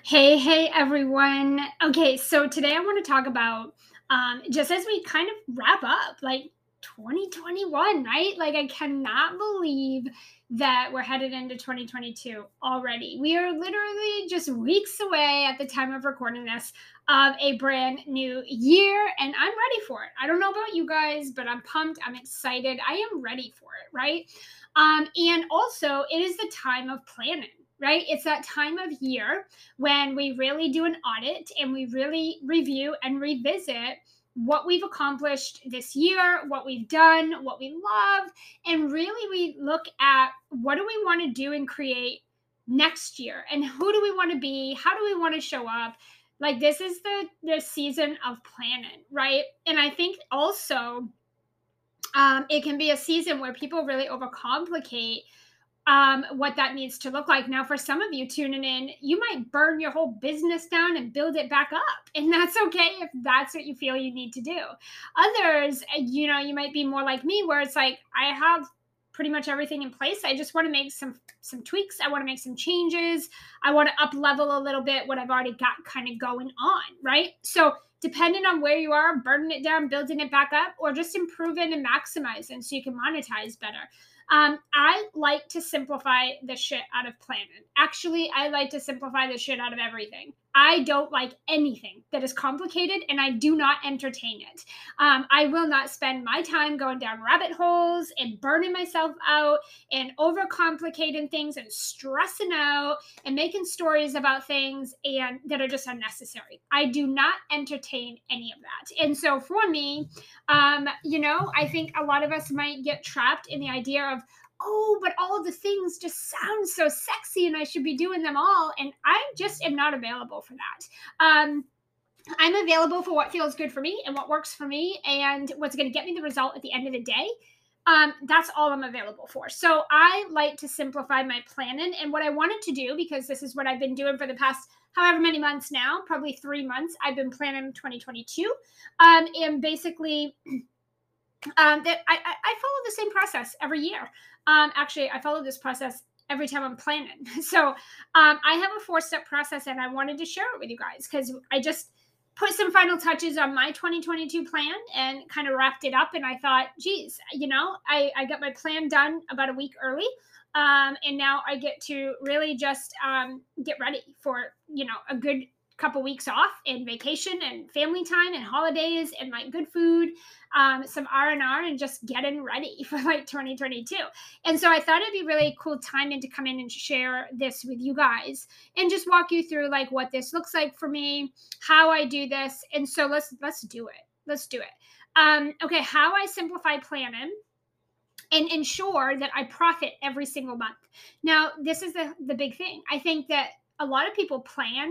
Hey, hey, everyone. Okay, so today I want to talk about um, just as we kind of wrap up like 2021, right? Like, I cannot believe that we're headed into 2022 already. We are literally just weeks away at the time of recording this of a brand new year, and I'm ready for it. I don't know about you guys, but I'm pumped. I'm excited. I am ready for it, right? Um, and also, it is the time of planning right? It's that time of year when we really do an audit and we really review and revisit what we've accomplished this year, what we've done, what we love, and really we look at what do we want to do and create next year and who do we want to be? How do we want to show up? Like this is the the season of planning, right? And I think also um, it can be a season where people really overcomplicate um, what that needs to look like. Now, for some of you tuning in, you might burn your whole business down and build it back up. And that's okay if that's what you feel you need to do. Others, you know, you might be more like me where it's like, I have pretty much everything in place. I just want to make some some tweaks. I want to make some changes. I want to up level a little bit what I've already got kind of going on, right? So depending on where you are, burning it down, building it back up, or just improving and maximizing so you can monetize better. Um, I like to simplify the shit out of planning. Actually, I like to simplify the shit out of everything. I don't like anything that is complicated and I do not entertain it. Um, I will not spend my time going down rabbit holes and burning myself out and overcomplicating things and stressing out and making stories about things and that are just unnecessary. I do not entertain any of that. And so for me, um, you know, I think a lot of us might get trapped in the idea of, oh, but all the things just sound so sexy and I should be doing them all. And I just am not available for that. Um, I'm available for what feels good for me and what works for me and what's going to get me the result at the end of the day. Um, that's all I'm available for. So I like to simplify my planning. And what I wanted to do, because this is what I've been doing for the past however many months now, probably three months, I've been planning 2022. Um, and basically, um, that I, I follow the same process every year. Um, actually, I follow this process every time I'm planning. So um, I have a four step process and I wanted to share it with you guys because I just put some final touches on my 2022 plan and kind of wrapped it up. And I thought, geez, you know, I, I got my plan done about a week early. Um, and now I get to really just um, get ready for, you know, a good couple weeks off and vacation and family time and holidays and like good food um, some r&r and just getting ready for like 2022 and so i thought it'd be really cool timing to come in and share this with you guys and just walk you through like what this looks like for me how i do this and so let's let's do it let's do it um, okay how i simplify planning and ensure that I profit every single month. Now, this is the, the big thing. I think that a lot of people plan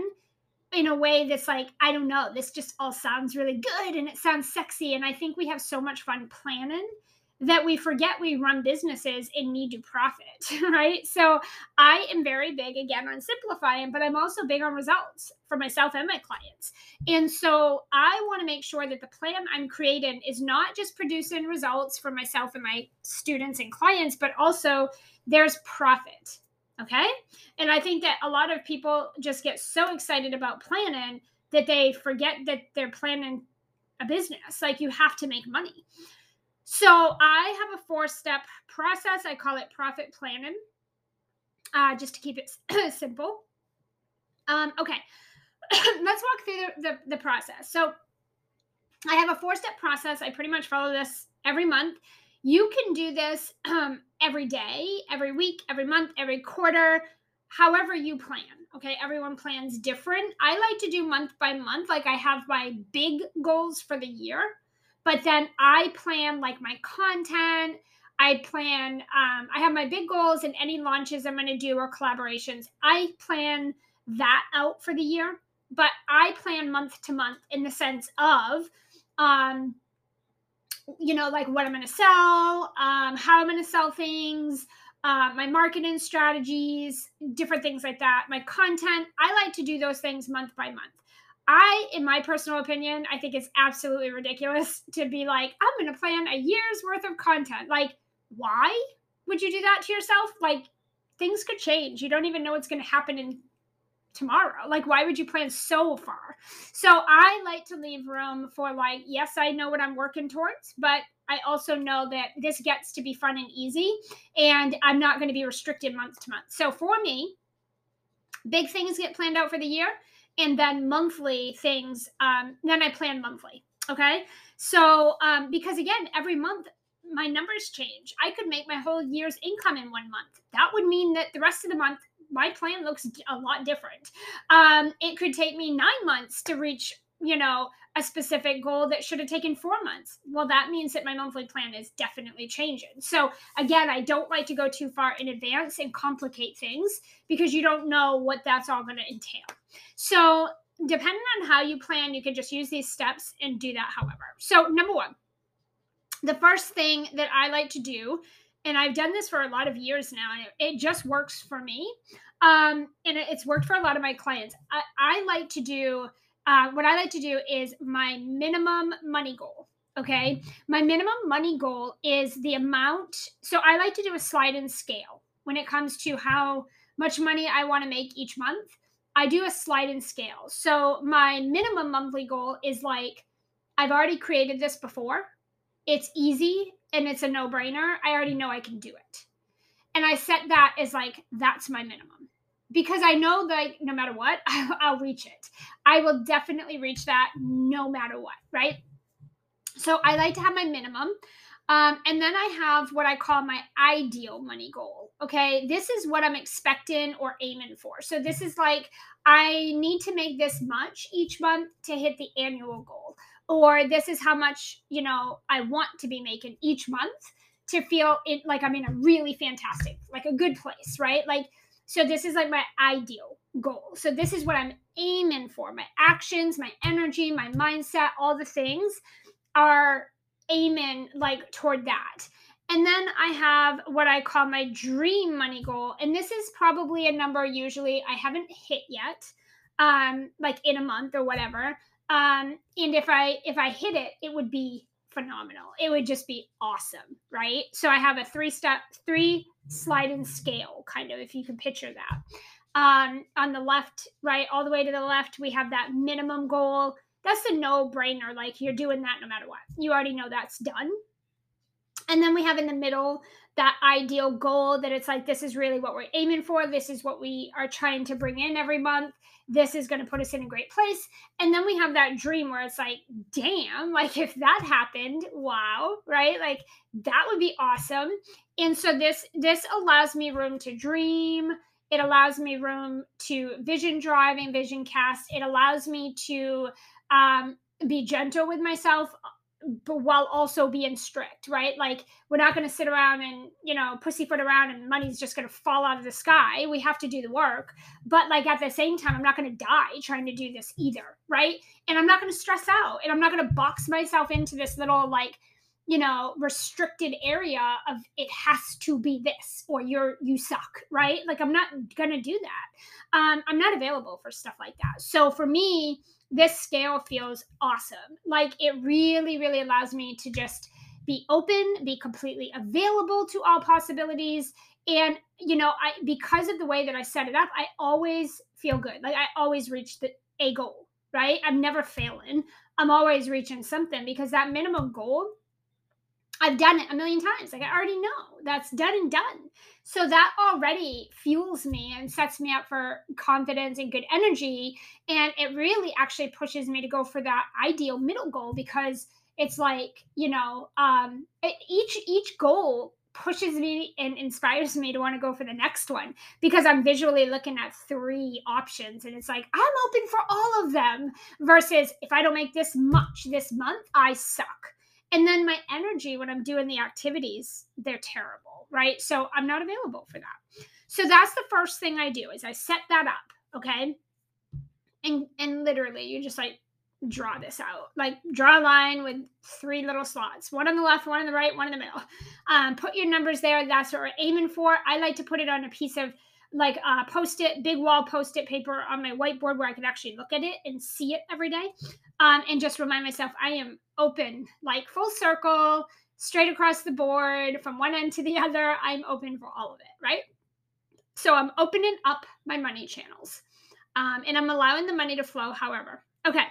in a way that's like i don't know this just all sounds really good and it sounds sexy and i think we have so much fun planning that we forget we run businesses and need to profit right? So i am very big again on simplifying but i'm also big on results for myself and my clients. And so i want to make sure that the plan i'm creating is not just producing results for myself and my students and clients but also there's profit Okay. And I think that a lot of people just get so excited about planning that they forget that they're planning a business. Like you have to make money. So I have a four step process. I call it profit planning, uh, just to keep it simple. Um, okay. Let's walk through the, the, the process. So I have a four step process. I pretty much follow this every month. You can do this um, every day, every week, every month, every quarter, however you plan. Okay, everyone plans different. I like to do month by month. Like I have my big goals for the year, but then I plan like my content. I plan, um, I have my big goals and any launches I'm going to do or collaborations. I plan that out for the year, but I plan month to month in the sense of, um, you know, like what I'm going to sell, um, how I'm going to sell things, uh, my marketing strategies, different things like that, my content. I like to do those things month by month. I, in my personal opinion, I think it's absolutely ridiculous to be like, I'm going to plan a year's worth of content. Like, why would you do that to yourself? Like, things could change. You don't even know what's going to happen in tomorrow. Like, why would you plan so far? So I like to leave room for, like, yes, I know what I'm working towards, but I also know that this gets to be fun and easy, and I'm not going to be restricted month to month. So for me, big things get planned out for the year, and then monthly things, um, then I plan monthly. Okay. So, um, because again, every month my numbers change. I could make my whole year's income in one month. That would mean that the rest of the month my plan looks a lot different. Um, it could take me nine months to reach, you know, a specific goal that should have taken four months. Well, that means that my monthly plan is definitely changing. So, again, I don't like to go too far in advance and complicate things because you don't know what that's all going to entail. So, depending on how you plan, you can just use these steps and do that however. So, number one, the first thing that I like to do and I've done this for a lot of years now, and it, it just works for me. Um, and it, it's worked for a lot of my clients. I, I like to do uh, what I like to do is my minimum money goal. Okay, my minimum money goal is the amount. So I like to do a slide and scale when it comes to how much money I want to make each month. I do a slide and scale. So my minimum monthly goal is like I've already created this before. It's easy and it's a no brainer, I already know I can do it. And I set that as like, that's my minimum because I know that no matter what, I'll reach it. I will definitely reach that no matter what, right? So I like to have my minimum. Um, and then I have what I call my ideal money goal. Okay. This is what I'm expecting or aiming for. So this is like, I need to make this much each month to hit the annual goal or this is how much you know i want to be making each month to feel it like i'm in a really fantastic like a good place right? Like so this is like my ideal goal. So this is what i'm aiming for. My actions my energy my mindset all the things are aiming like toward that. And then i have what i call my dream money goal and this is probably a number usually i haven't hit yet um like in a month or whatever um, and if I if I hit it, it would be phenomenal. It would just be awesome, right? So I have a three step, three slide and scale, kind of, if you can picture that. Um, on the left, right, all the way to the left, we have that minimum goal. That's a no brainer. Like you're doing that no matter what. You already know that's done. And then we have in the middle that ideal goal that it's like, this is really what we're aiming for. This is what we are trying to bring in every month. This is going to put us in a great place. And then we have that dream where it's like, damn, like if that happened, wow, right? Like that would be awesome. And so this this allows me room to dream. It allows me room to vision driving, vision cast. It allows me to um, be gentle with myself but while also being strict, right? Like we're not going to sit around and you know pussyfoot around and money's just going to fall out of the sky. We have to do the work, but like at the same time, I'm not going to die trying to do this either, right? And I'm not going to stress out, and I'm not going to box myself into this little like you know restricted area of it has to be this or you're you suck right like i'm not gonna do that um i'm not available for stuff like that so for me this scale feels awesome. Like it really, really allows me to just be open, be completely available to all possibilities. And, you know, I because of the way that I set it up, I always feel good. Like I always reach the a goal, right? I'm never failing. I'm always reaching something because that minimum goal I've done it a million times. Like I already know that's done and done. So that already fuels me and sets me up for confidence and good energy. And it really actually pushes me to go for that ideal middle goal because it's like, you know, um, each each goal pushes me and inspires me to want to go for the next one because I'm visually looking at three options and it's like I'm open for all of them versus if I don't make this much this month, I suck and then my energy when i'm doing the activities they're terrible right? So i'm not available for that. So that's the first thing i do is i set that up okay? And and literally you just like draw this out. Like draw a line with three little slots one on the left one on the right one in the middle. Um, put your numbers there that's what we're aiming for. I like to put it on a piece of like uh, post it big wall post it paper on my whiteboard where i can actually look at it and see it every day um, and just remind myself I am open, like full circle, straight across the board, from one end to the other. I'm open for all of it, right? So I'm opening up my money channels. Um, and I'm allowing the money to flow however. Okay.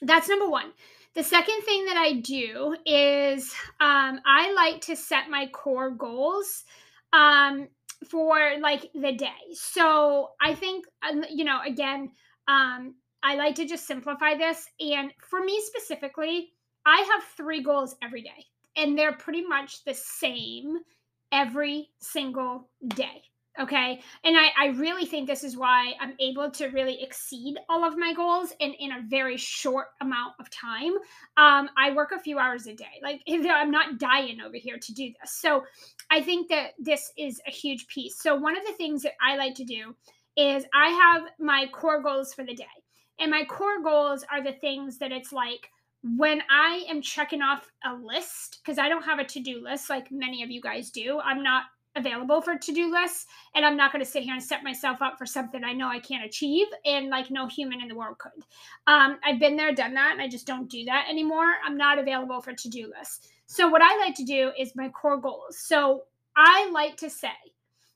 That's number one. The second thing that I do is um, I like to set my core goals um, for like the day. So I think, um, you know, again, um, I like to just simplify this. And for me specifically, I have three goals every day, and they're pretty much the same every single day. Okay. And I, I really think this is why I'm able to really exceed all of my goals in, in a very short amount of time. Um, I work a few hours a day. Like I'm not dying over here to do this. So I think that this is a huge piece. So one of the things that I like to do is I have my core goals for the day. And my core goals are the things that it's like when I am checking off a list, because I don't have a to do list like many of you guys do, I'm not available for to do lists. And I'm not going to sit here and set myself up for something I know I can't achieve and like no human in the world could. Um, I've been there, done that, and I just don't do that anymore. I'm not available for to do lists. So, what I like to do is my core goals. So, I like to say,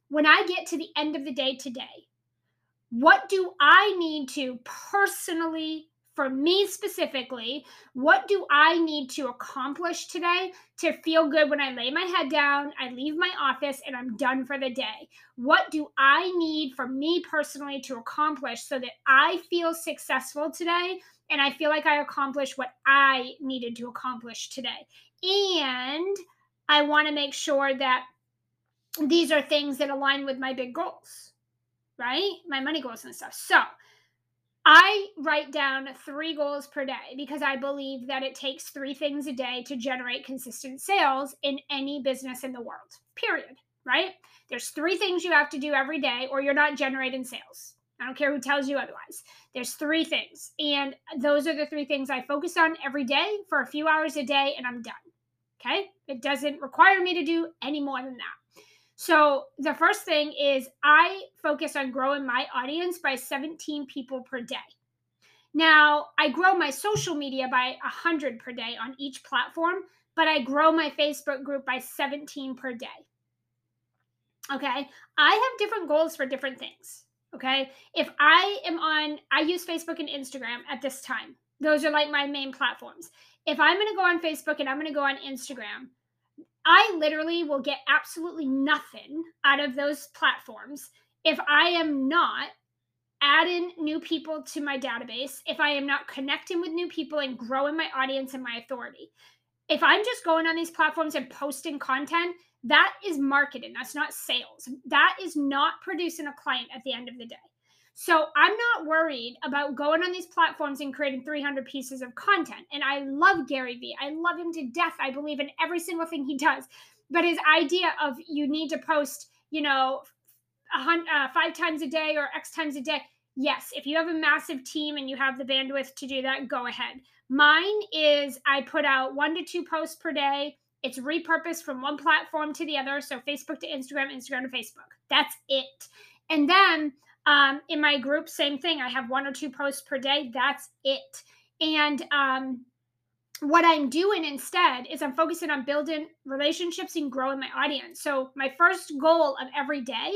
when I get to the end of the day today, what do I need to personally for me specifically, what do I need to accomplish today to feel good when I lay my head down, I leave my office, and I'm done for the day? What do I need for me personally to accomplish so that I feel successful today and I feel like I accomplished what I needed to accomplish today? And I want to make sure that these are things that align with my big goals, right? My money goals and stuff. So, I write down three goals per day because I believe that it takes three things a day to generate consistent sales in any business in the world, period. Right? There's three things you have to do every day, or you're not generating sales. I don't care who tells you otherwise. There's three things. And those are the three things I focus on every day for a few hours a day, and I'm done. Okay? It doesn't require me to do any more than that. So the first thing is I focus on growing my audience by 17 people per day. Now, I grow my social media by 100 per day on each platform, but I grow my Facebook group by 17 per day. Okay? I have different goals for different things. Okay? If I am on I use Facebook and Instagram at this time. Those are like my main platforms. If I'm going to go on Facebook and I'm going to go on Instagram, I literally will get absolutely nothing out of those platforms if I am not adding new people to my database, if I am not connecting with new people and growing my audience and my authority. If I'm just going on these platforms and posting content, that is marketing. That's not sales. That is not producing a client at the end of the day. So I'm not worried about going on these platforms and creating 300 pieces of content. And I love Gary Vee. I love him to death. I believe in every single thing he does. But his idea of you need to post, you know, uh, five times a day or X times a day. Yes, if you have a massive team and you have the bandwidth to do that, go ahead. Mine is I put out one to two posts per day. It's repurposed from one platform to the other. So Facebook to Instagram, Instagram to Facebook. That's it. And then um, in my group, same thing. I have one or two posts per day. That's it. And um, what I'm doing instead is I'm focusing on building relationships and growing my audience. So my first goal of every day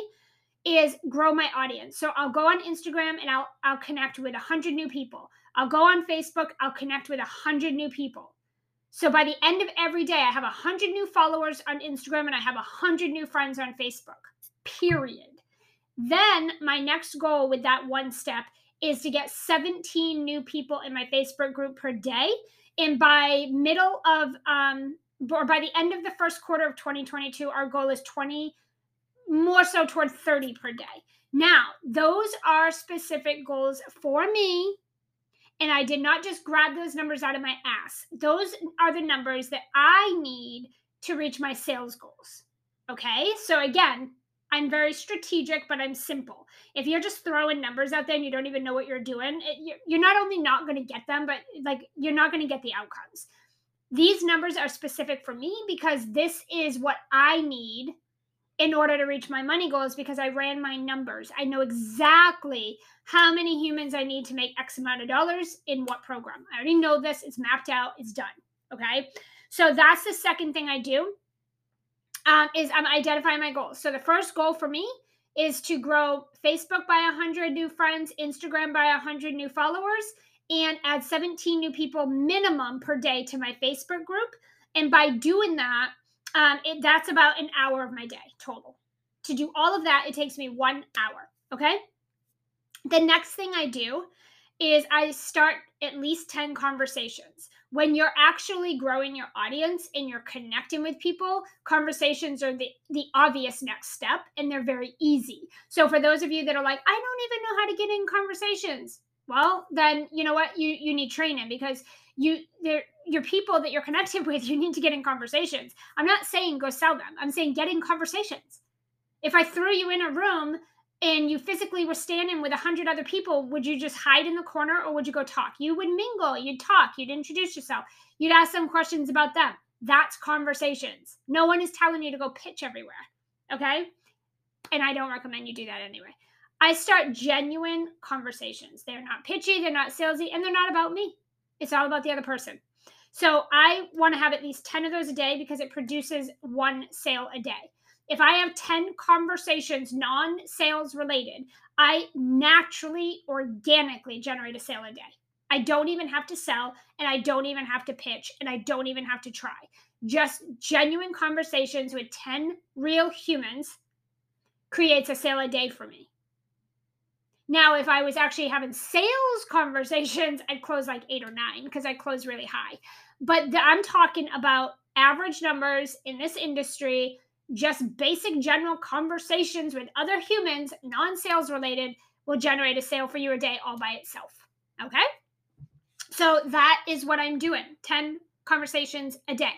is grow my audience. So I'll go on Instagram and I'll I'll connect with 100 new people. I'll go on Facebook, I'll connect with 100 new people. So by the end of every day I have 100 new followers on Instagram and I have 100 new friends on Facebook. Period. Then my next goal with that one step is to get 17 new people in my Facebook group per day. And by middle of um or by the end of the first quarter of 2022, our goal is 20 more so toward 30 per day. Now, those are specific goals for me. And I did not just grab those numbers out of my ass. Those are the numbers that I need to reach my sales goals. Okay. So, again, I'm very strategic, but I'm simple. If you're just throwing numbers out there and you don't even know what you're doing, it, you're not only not going to get them, but like you're not going to get the outcomes. These numbers are specific for me because this is what I need in order to reach my money goals because I ran my numbers. I know exactly how many humans I need to make X amount of dollars in what program. I already know this, it's mapped out, it's done. Okay. So that's the second thing I do um, is I'm identifying my goals. So the first goal for me is to grow Facebook by 100 new friends, Instagram by 100 new followers, and add 17 new people minimum per day to my Facebook group. And by doing that, um, it, that's about an hour of my day total. To do all of that, it takes me one hour. Okay. The next thing I do is I start at least 10 conversations. When you're actually growing your audience and you're connecting with people, conversations are the, the obvious next step and they're very easy. So for those of you that are like, I don't even know how to get in conversations, well, then you know what? You you need training because you they're your people that you're connected with, you need to get in conversations. I'm not saying go sell them. I'm saying get in conversations. If I threw you in a room and you physically were standing with a hundred other people, would you just hide in the corner or would you go talk? You would mingle, you'd talk, you'd introduce yourself, you'd ask them questions about them. That's conversations. No one is telling you to go pitch everywhere. Okay. And I don't recommend you do that anyway. I start genuine conversations. They're not pitchy, they're not salesy, and they're not about me. It's all about the other person. So I want to have at least 10 of those a day because it produces one sale a day if I have 10 conversations non sales related, I naturally, organically generate a sale a day. I don't even have to sell and I don't even have to pitch and I don't even have to try. Just genuine conversations with 10 real humans creates a sale a day for me. Now, if I was actually having sales conversations, I'd close like eight or nine because I close really high. But the, I'm talking about average numbers in this industry just basic general conversations with other humans, non sales related, will generate a sale for you a day all by itself. Okay? So that is what I'm doing 10 conversations a day.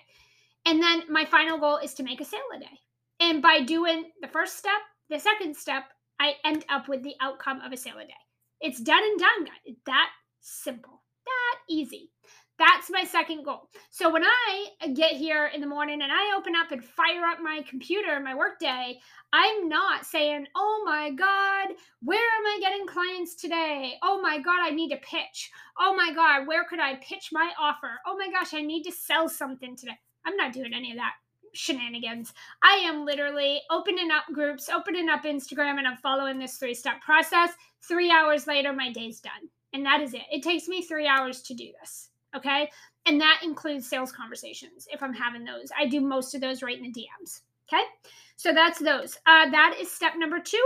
And then my final goal is to make a sale a day. And by doing the first step, the second step, I end up with the outcome of a sale a day. It's done and done, guys. That simple, that easy. That's my second goal. So when I get here in the morning and I open up and fire up my computer, my workday, I'm not saying, oh my God, where am I getting clients today? Oh my God, I need to pitch. Oh my God, where could I pitch my offer? Oh my gosh, I need to sell something today. I'm not doing any of that shenanigans. I am literally opening up groups, opening up Instagram, and I'm following this three step process. Three hours later, my day's done. And that is it. It takes me three hours to do this. Okay. And that includes sales conversations if I'm having those. I do most of those right in the DMs. Okay. So that's those. Uh, that is step number two.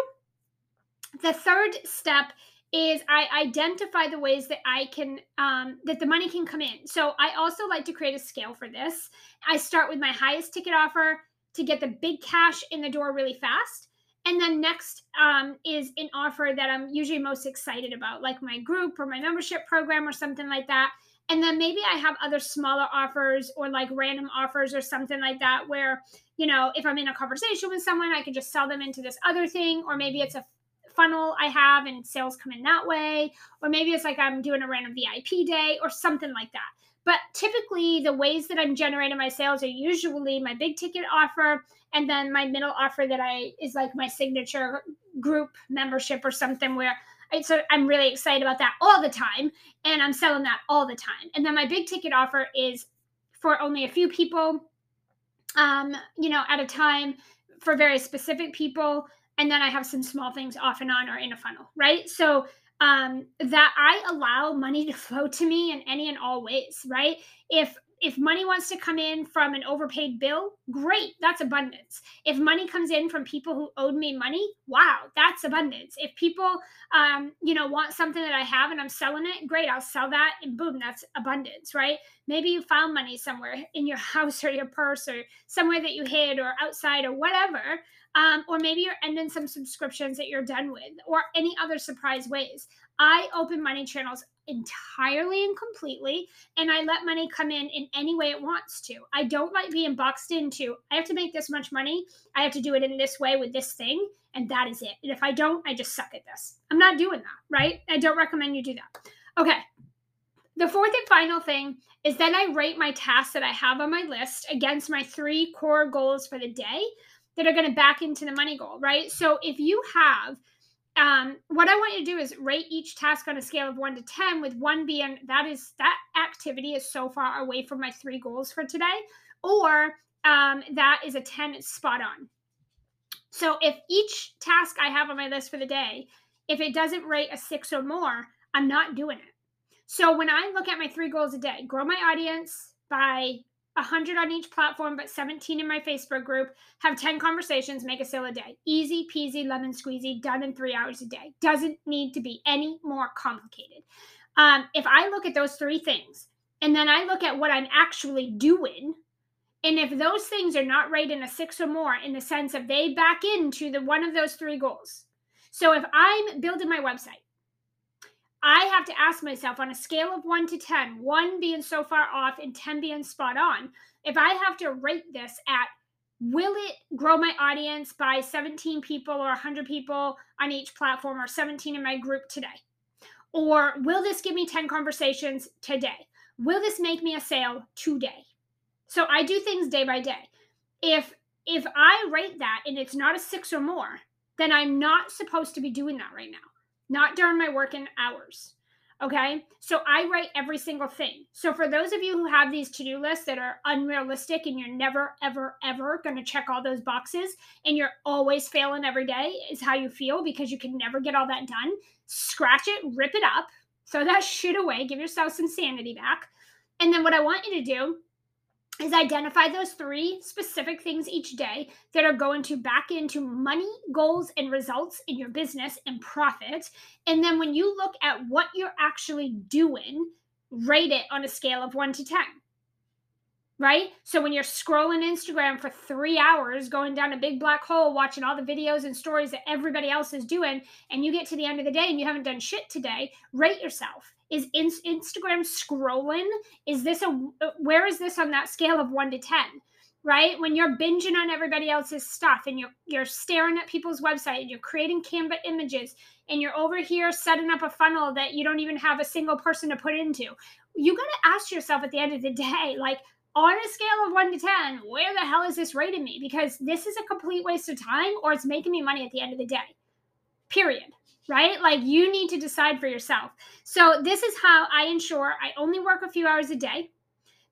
The third step is I identify the ways that I can um, that the money can come in. So I also like to create a scale for this. I start with my highest ticket offer to get the big cash in the door really fast. And then next um, is an offer that I'm usually most excited about, like my group or my membership program or something like that. And then maybe I have other smaller offers or like random offers or something like that where, you know, if I'm in a conversation with someone, I can just sell them into this other thing. Or maybe it's a funnel I have and sales come in that way. Or maybe it's like I'm doing a random VIP day or something like that. But typically, the ways that I'm generating my sales are usually my big ticket offer and then my middle offer that I is like my signature group membership or something where so I'm really excited about that all the time, and I'm selling that all the time. And then my big ticket offer is for only a few people, um, you know, at a time for very specific people. And then I have some small things off and on or in a funnel, right? So um, that I allow money to flow to me in any and all ways, right? If if money wants to come in from an overpaid bill, great, that's abundance. If money comes in from people who owed me money, wow, that's abundance. If people, um, you know, want something that I have and I'm selling it, great, I'll sell that, and boom, that's abundance, right? Maybe you found money somewhere in your house or your purse or somewhere that you hid or outside or whatever. Um, or maybe you're ending some subscriptions that you're done with, or any other surprise ways. I open money channels entirely and completely and I let money come in in any way it wants to. I don't like being boxed into I have to make this much money. I have to do it in this way with this thing and that is it. And if I don't, I just suck at this. I'm not doing that, right? I don't recommend you do that. Okay. The fourth and final thing is then I rate my tasks that I have on my list against my three core goals for the day that are going to back into the money goal, right? So if you have um, what I want you to do is rate each task on a scale of one to 10, with one being that is that activity is so far away from my three goals for today, or um, that is a 10, spot on. So if each task I have on my list for the day, if it doesn't rate a six or more, I'm not doing it. So when I look at my three goals a day, grow my audience by 100 on each platform, but 17 in my Facebook group, have 10 conversations, make a sale a day. Easy peasy, lemon squeezy, done in three hours a day. Doesn't need to be any more complicated. Um, if I look at those three things and then I look at what I'm actually doing, and if those things are not right in a six or more in the sense of they back into the one of those three goals. So if I'm building my website, I have to ask myself on a scale of one to 10, one being so far off and 10 being spot on, if I have to rate this at will it grow my audience by 17 people or 100 people on each platform or 17 in my group today? Or will this give me 10 conversations today? Will this make me a sale today? So I do things day by day. If if I rate that and it's not a 6 or more, then I'm not supposed to be doing that right now not during my working hours. Okay. So I write every single thing. So for those of you who have these to do lists that are unrealistic and you're never, ever, ever going to check all those boxes and you're always failing every day, is how you feel because you can never get all that done. Scratch it, rip it up, throw that shit away, give yourself some sanity back. And then what I want you to do is identify those three specific things each day that are going to back into money, goals, and results in your business and profit. And then when you look at what you're actually doing, rate it on a scale of one to 10. Right? So when you're scrolling Instagram for three hours, going down a big black hole, watching all the videos and stories that everybody else is doing, and you get to the end of the day and you haven't done shit today, rate yourself is in- Instagram scrolling? Is this a where is this on that scale of 1 to 10? Right? When you're binging on everybody else's stuff and you're you're staring at people's website and you're creating Canva images and you're over here setting up a funnel that you don't even have a single person to put into. You got to ask yourself at the end of the day like on a scale of 1 to 10, where the hell is this rating me? Because this is a complete waste of time or it's making me money at the end of the day. Period right? Like you need to decide for yourself. So, this is how I ensure I only work a few hours a day.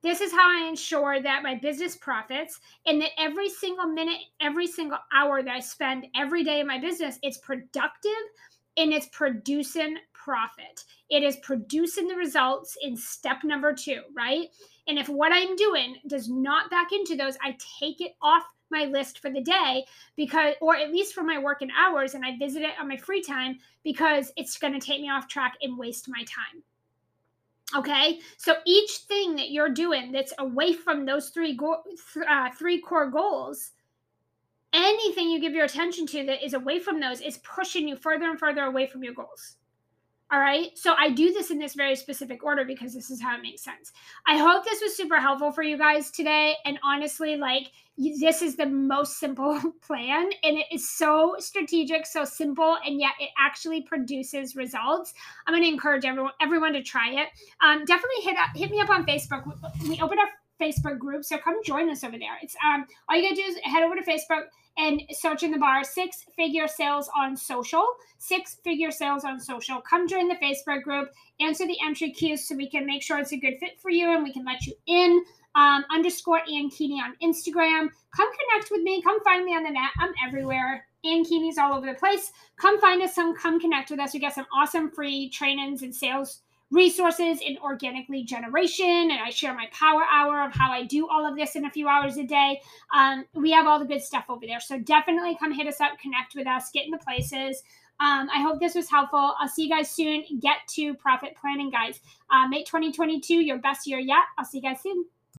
This is how I ensure that my business profits and that every single minute, every single hour that I spend every day in my business, it's productive and it's producing profit. It is producing the results in step number two, right? And if what I'm doing does not back into those, I take it off my list for the day because or at least for my working hours and I visit it on my free time because it's going to take me off track and waste my time. Okay, so each thing that you're doing that's away from those three go- uh, three core goals, anything you give your attention to that is away from those is pushing you further and further away from your goals. All right. So I do this in this very specific order because this is how it makes sense. I hope this was super helpful for you guys today. And honestly, like this is the most simple plan and it is so strategic, so simple, and yet it actually produces results. I'm going to encourage everyone everyone to try it. Um, definitely hit up, hit me up on Facebook. We opened our Facebook group, so come join us over there. It's um all you gotta do is head over to Facebook and search in the bar six figure sales on social. Six figure sales on social. Come join the Facebook group, answer the entry cues so we can make sure it's a good fit for you and we can let you in. Um, underscore Ann Keeney on Instagram. Come connect with me. Come find me on the net. I'm everywhere. Ann Keeney's all over the place. Come find us. Some come connect with us. We got some awesome free trainings and sales resources in organic lead generation and I share my power hour of how I do all of this in a few hours a day. Um, we have all the good stuff over there. So definitely come hit us up, connect with us, get in the places. Um, I hope this was helpful. I'll see you guys soon. Get to profit planning, guys. Uh, make 2022 your best year yet. I'll see you guys soon.